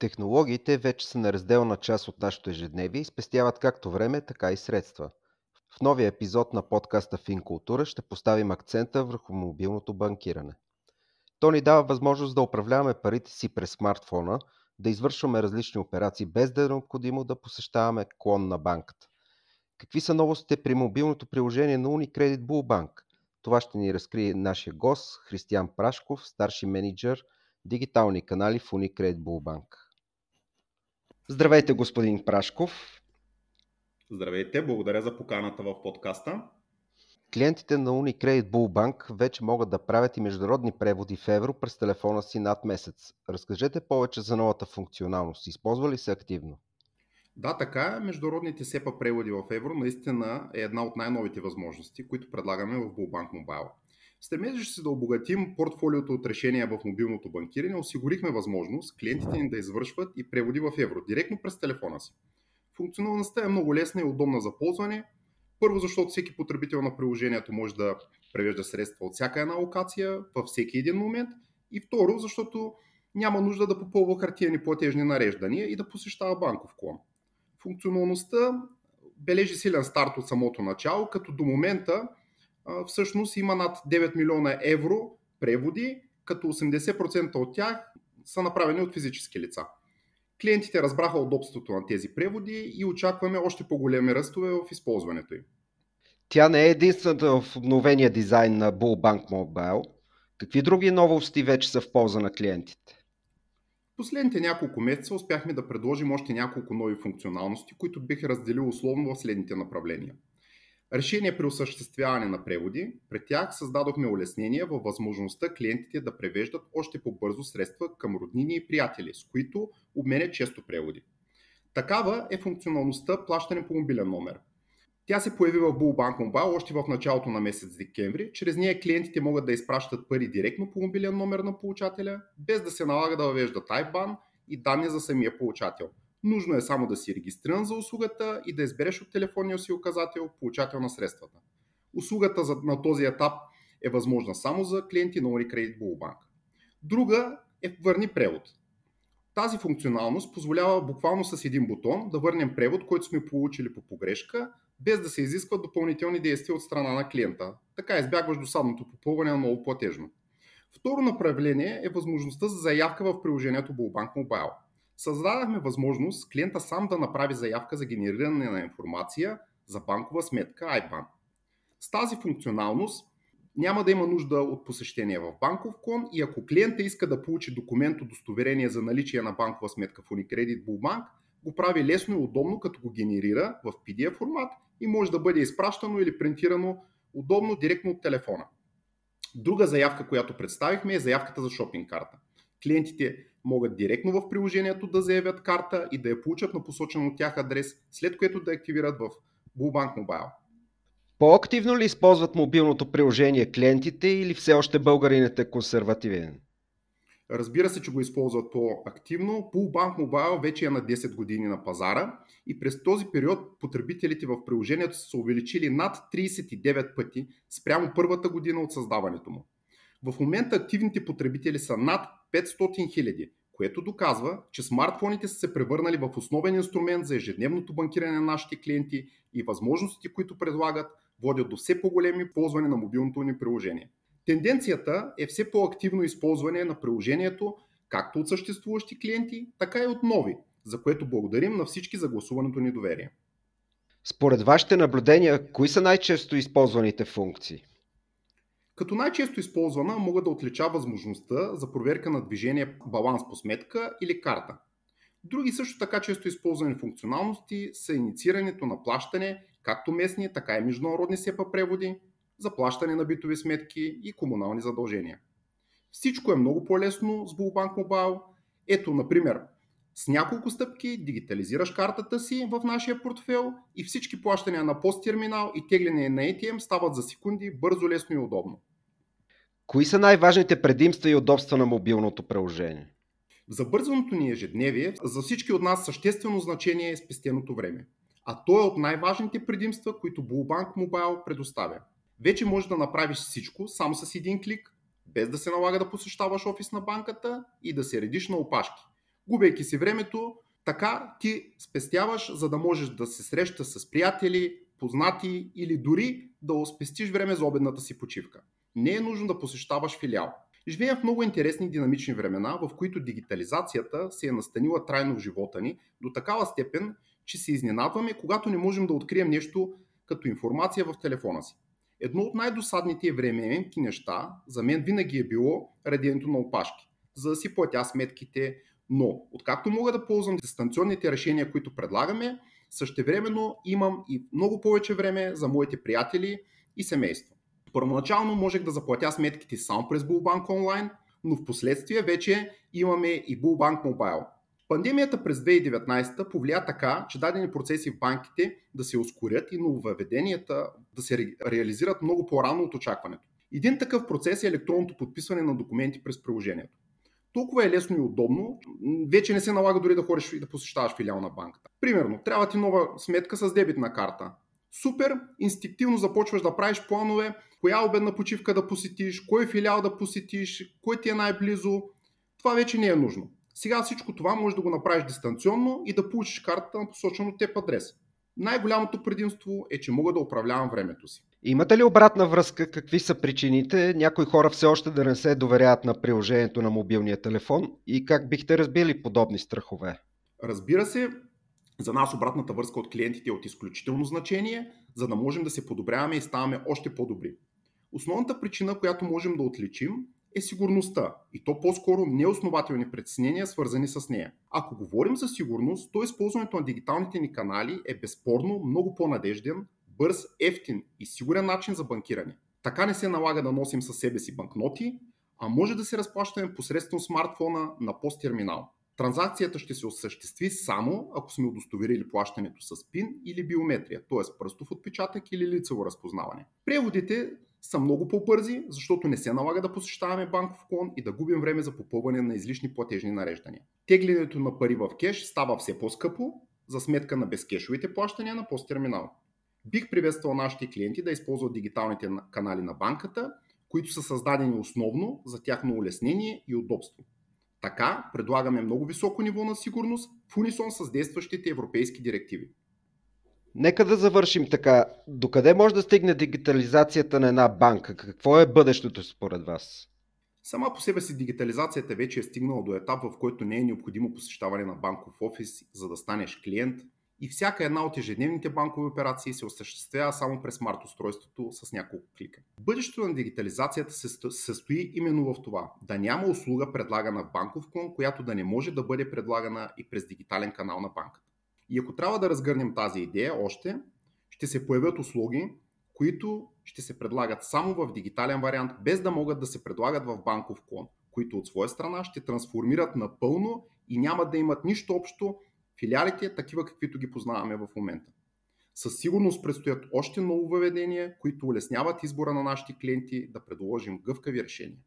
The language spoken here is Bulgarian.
Технологиите вече са неразделна част от нашето ежедневие и спестяват както време, така и средства. В новия епизод на подкаста Финкултура ще поставим акцента върху мобилното банкиране. То ни дава възможност да управляваме парите си през смартфона, да извършваме различни операции без да е необходимо да посещаваме клон на банката. Какви са новостите при мобилното приложение на Unicredit Bull Bank? Това ще ни разкрие нашия гост Християн Прашков, старши менеджер дигитални канали в Unicredit Bull Bank. Здравейте, господин Прашков. Здравейте, благодаря за поканата в подкаста. Клиентите на Unicredit Bull Bank вече могат да правят и международни преводи в евро през телефона си над месец. Разкажете повече за новата функционалност. Използва ли се активно? Да, така е. Международните СЕПА преводи в евро наистина е една от най-новите възможности, които предлагаме в Bullbank Mobile. Стремежеше се да обогатим портфолиото от решения в мобилното банкиране, осигурихме възможност клиентите ни да извършват и преводи в евро, директно през телефона си. Функционалността е много лесна и удобна за ползване. Първо, защото всеки потребител на приложението може да превежда средства от всяка една локация във всеки един момент. И второ, защото няма нужда да попълва хартияни платежни нареждания и да посещава банков клон. Функционалността бележи силен старт от самото начало, като до момента всъщност има над 9 милиона евро преводи, като 80% от тях са направени от физически лица. Клиентите разбраха удобството на тези преводи и очакваме още по-големи ръстове в използването им. Тя не е единствената в обновения дизайн на Bullbank Mobile. Какви други новости вече са в полза на клиентите? Последните няколко месеца успяхме да предложим още няколко нови функционалности, които бих разделил условно в следните направления – Решение при осъществяване на преводи. При тях създадохме улеснения във възможността клиентите да превеждат още по-бързо средства към роднини и приятели, с които обменят често преводи. Такава е функционалността плащане по мобилен номер. Тя се появи в Bullbank Mobile още в началото на месец декември. Чрез нея клиентите могат да изпращат пари директно по мобилен номер на получателя, без да се налага да въвеждат IBAN и данни за самия получател. Нужно е само да си регистриран за услугата и да избереш от телефонния си указател получател на средствата. Услугата на този етап е възможна само за клиенти на Unicredit Bullbank. Друга е върни превод. Тази функционалност позволява буквално с един бутон да върнем превод, който сме получили по погрешка, без да се изискват допълнителни действия от страна на клиента. Така избягваш досадното попълване на ново платежно. Второ направление е възможността за заявка в приложението Bullbank Mobile – създадахме възможност клиента сам да направи заявка за генериране на информация за банкова сметка IBAN. С тази функционалност няма да има нужда от посещение в банков клон и ако клиента иска да получи документ удостоверение за наличие на банкова сметка в Unicredit Bullbank, го прави лесно и удобно, като го генерира в PDF формат и може да бъде изпращано или принтирано удобно директно от телефона. Друга заявка, която представихме е заявката за шопинг карта. Клиентите могат директно в приложението да заявят карта и да я получат на посочен от тях адрес, след което да активират в Bullbank Mobile. По-активно ли използват мобилното приложение клиентите или все още българинът е консервативен? Разбира се, че го използват по-активно. Bullbank Mobile вече е на 10 години на пазара и през този период потребителите в приложението са увеличили над 39 пъти спрямо първата година от създаването му. В момента активните потребители са над 500 хиляди, което доказва, че смартфоните са се превърнали в основен инструмент за ежедневното банкиране на нашите клиенти и възможностите, които предлагат, водят до все по-големи ползване на мобилното ни приложение. Тенденцията е все по-активно използване на приложението както от съществуващи клиенти, така и от нови, за което благодарим на всички за гласуването ни доверие. Според вашите наблюдения, кои са най-често използваните функции? Като най-често използвана мога да отлича възможността за проверка на движение баланс по сметка или карта. Други също така често използвани функционалности са инициирането на плащане, както местни, така и международни СЕПА преводи, за плащане на битови сметки и комунални задължения. Всичко е много по-лесно с Bullbank Mobile. Ето, например, с няколко стъпки дигитализираш картата си в нашия портфел и всички плащания на пост терминал и тегляне на ATM стават за секунди бързо, лесно и удобно. Кои са най-важните предимства и удобства на мобилното приложение? За бързаното ни ежедневие, за всички от нас съществено значение е спестеното време. А то е от най-важните предимства, които Bullbank Mobile предоставя. Вече можеш да направиш всичко само с един клик, без да се налага да посещаваш офис на банката и да се редиш на опашки. Губейки си времето, така ти спестяваш, за да можеш да се срещаш с приятели, познати или дори да спестиш време за обедната си почивка. Не е нужно да посещаваш филиал. Живеем в много интересни и динамични времена, в които дигитализацията се е настанила трайно в живота ни до такава степен, че се изненадваме, когато не можем да открием нещо като информация в телефона си. Едно от най-досадните и неща за мен винаги е било реденето на опашки, за да си платя сметките, но откакто мога да ползвам дистанционните решения, които предлагаме, същевременно имам и много повече време за моите приятели и семейство. Първоначално можех да заплатя сметките само през Bullbank Online, но в последствие вече имаме и Bullbank Mobile. Пандемията през 2019 повлия така, че дадени процеси в банките да се ускорят и нововведенията да се ре, реализират много по-рано от очакването. Един такъв процес е електронното подписване на документи през приложението. Толкова е лесно и удобно, вече не се налага дори да ходиш и да посещаваш филиал на банката. Примерно, трябва ти нова сметка с дебитна карта. Супер, инстинктивно започваш да правиш планове, коя обедна почивка да посетиш, кой филиал да посетиш, кой ти е най-близо. Това вече не е нужно. Сега всичко това може да го направиш дистанционно и да получиш картата на посочен от теб адрес. Най-голямото предимство е, че мога да управлявам времето си. Имате ли обратна връзка? Какви са причините някои хора все още да не се доверяват на приложението на мобилния телефон и как бихте разбили подобни страхове? Разбира се, за нас обратната връзка от клиентите е от изключително значение, за да можем да се подобряваме и ставаме още по-добри. Основната причина, която можем да отличим, е сигурността и то по-скоро неоснователни притеснения, свързани с нея. Ако говорим за сигурност, то използването на дигиталните ни канали е безспорно много по-надежден, бърз, ефтин и сигурен начин за банкиране. Така не се налага да носим със себе си банкноти, а може да се разплащаме посредством смартфона на посттерминал. Транзакцията ще се осъществи само ако сме удостоверили плащането с ПИН или биометрия, т.е. пръстов отпечатък или лицево разпознаване. Преводите са много по-бързи, защото не се налага да посещаваме банков клон и да губим време за попълване на излишни платежни нареждания. Теглянето на пари в кеш става все по-скъпо за сметка на безкешовите плащания на посттерминал. Бих приветствал нашите клиенти да използват дигиталните канали на банката, които са създадени основно за тяхно улеснение и удобство. Така предлагаме много високо ниво на сигурност в унисон с действащите европейски директиви. Нека да завършим така. Докъде може да стигне дигитализацията на една банка? Какво е бъдещето според вас? Сама по себе си дигитализацията вече е стигнала до етап, в който не е необходимо посещаване на банков офис, за да станеш клиент и всяка една от ежедневните банкови операции се осъществява само през смарт устройството с няколко клика. Бъдещето на дигитализацията се състои именно в това да няма услуга предлагана в банков клон, която да не може да бъде предлагана и през дигитален канал на банката. И ако трябва да разгърнем тази идея още, ще се появят услуги, които ще се предлагат само в дигитален вариант, без да могат да се предлагат в банков клон, които от своя страна ще трансформират напълно и няма да имат нищо общо филиалите, такива каквито ги познаваме в момента. Със сигурност предстоят още много въведения, които улесняват избора на нашите клиенти да предложим гъвкави решения.